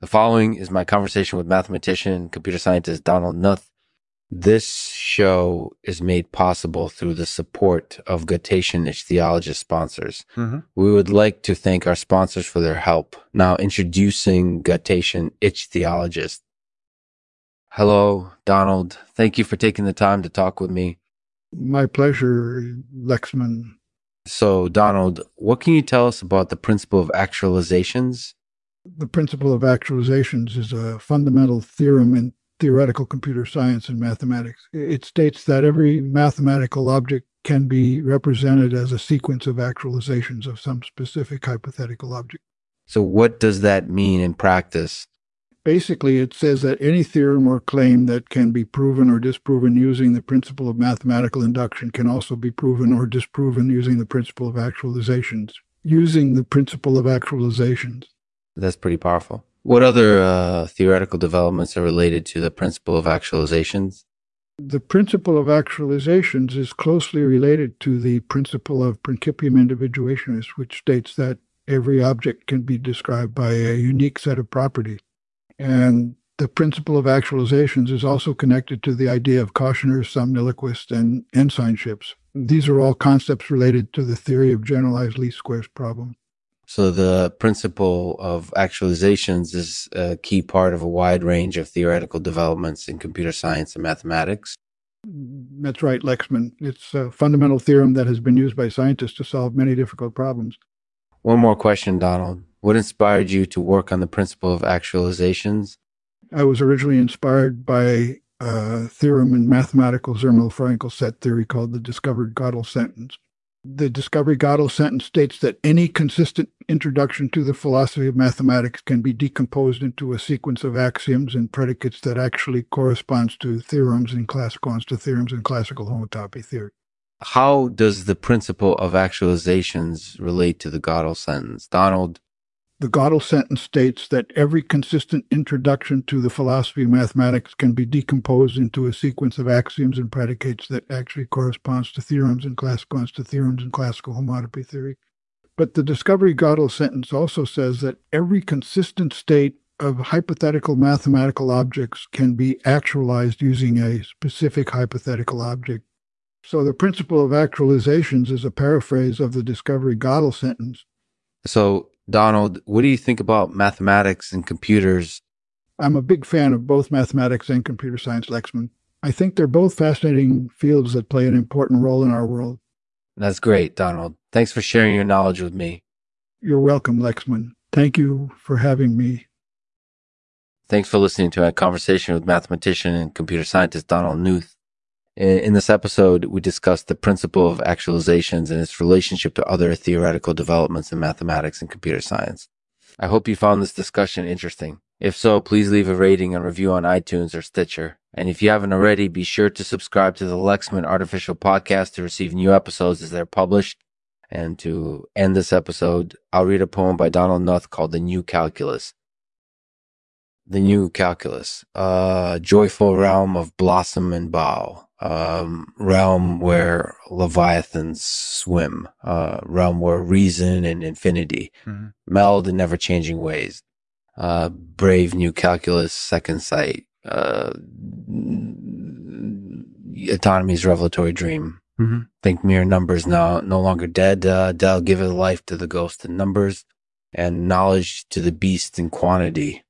The following is my conversation with mathematician and computer scientist Donald Knuth. This show is made possible through the support of Gutatian Ichthyologist sponsors. Mhm. We would like to thank our sponsors for their help. Now introducing Gutatian Ichthyologist. Hello, Donald. Thank you for taking the time to talk with me. My pleasure, Lexman. So, Donald, what can you tell us about the principle of actualizations? The principle of actualizations is a fundamental theorem in theoretical computer science and mathematics. It states that every mathematical object can be represented as a sequence of actualizations of some specific hypothetical object. So, what does that mean in practice? Basically, it says that any theorem or claim that can be proven or disproven using the principle of mathematical induction can also be proven or disproven using the principle of actualizations. Using the principle of actualizations. That's pretty powerful. What other uh, theoretical developments are related to the principle of actualizations? The principle of actualizations is closely related to the principle of principium individuationis, which states that every object can be described by a unique set of properties. And the principle of actualizations is also connected to the idea of cautioners, Somniloquist, and ensignships. These are all concepts related to the theory of generalized least squares problem. So, the principle of actualizations is a key part of a wide range of theoretical developments in computer science and mathematics. That's right, Lexman. It's a fundamental theorem that has been used by scientists to solve many difficult problems. One more question, Donald. What inspired you to work on the principle of actualizations? I was originally inspired by a theorem in mathematical Zermelo-Fraenkel set theory called the discovered Gödel sentence. The discovery Gödel sentence states that any consistent introduction to the philosophy of mathematics can be decomposed into a sequence of axioms and predicates that actually corresponds to theorems in classical to theorems in classical homotopy theory. How does the principle of actualizations relate to the Gödel sentence? Donald, The Gödel sentence states that every consistent introduction to the philosophy of mathematics can be decomposed into a sequence of axioms and predicates that actually corresponds to theorems and classical to theorems in classical homotopy theory. But the discovery Gödel sentence also says that every consistent state of hypothetical mathematical objects can be actualized using a specific hypothetical object. So the principle of actualizations is a paraphrase of the discovery Gödel sentence. so Donald, what do you think about mathematics and computers? I'm a big fan of both mathematics and computer science, Lexman. I think they're both fascinating fields that play an important role in our world. That's great, Donald. Thanks for sharing your knowledge with me. You're welcome, Lexman. Thank you for having me. Thanks for listening to a conversation with mathematician and computer scientist Donald Knuth. In this episode, we discussed the principle of actualizations and its relationship to other theoretical developments in mathematics and computer science. I hope you found this discussion interesting. If so, please leave a rating and review on iTunes or Stitcher. And if you haven't already, be sure to subscribe to the Lexman Artificial Podcast to receive new episodes as they're published. And to end this episode, I'll read a poem by Donald Knuth called The New Calculus. The New Calculus, a joyful realm of blossom and bough, um, realm where leviathans swim, uh, realm where reason and infinity Mhm. meld in never changing ways. Uh, brave new calculus, second sight, uh, autonomy's revelatory dream. Mhm. Think mere numbers now no longer dead. Uh, Dell giveth life to the ghost in numbers and knowledge to the beast in quantity.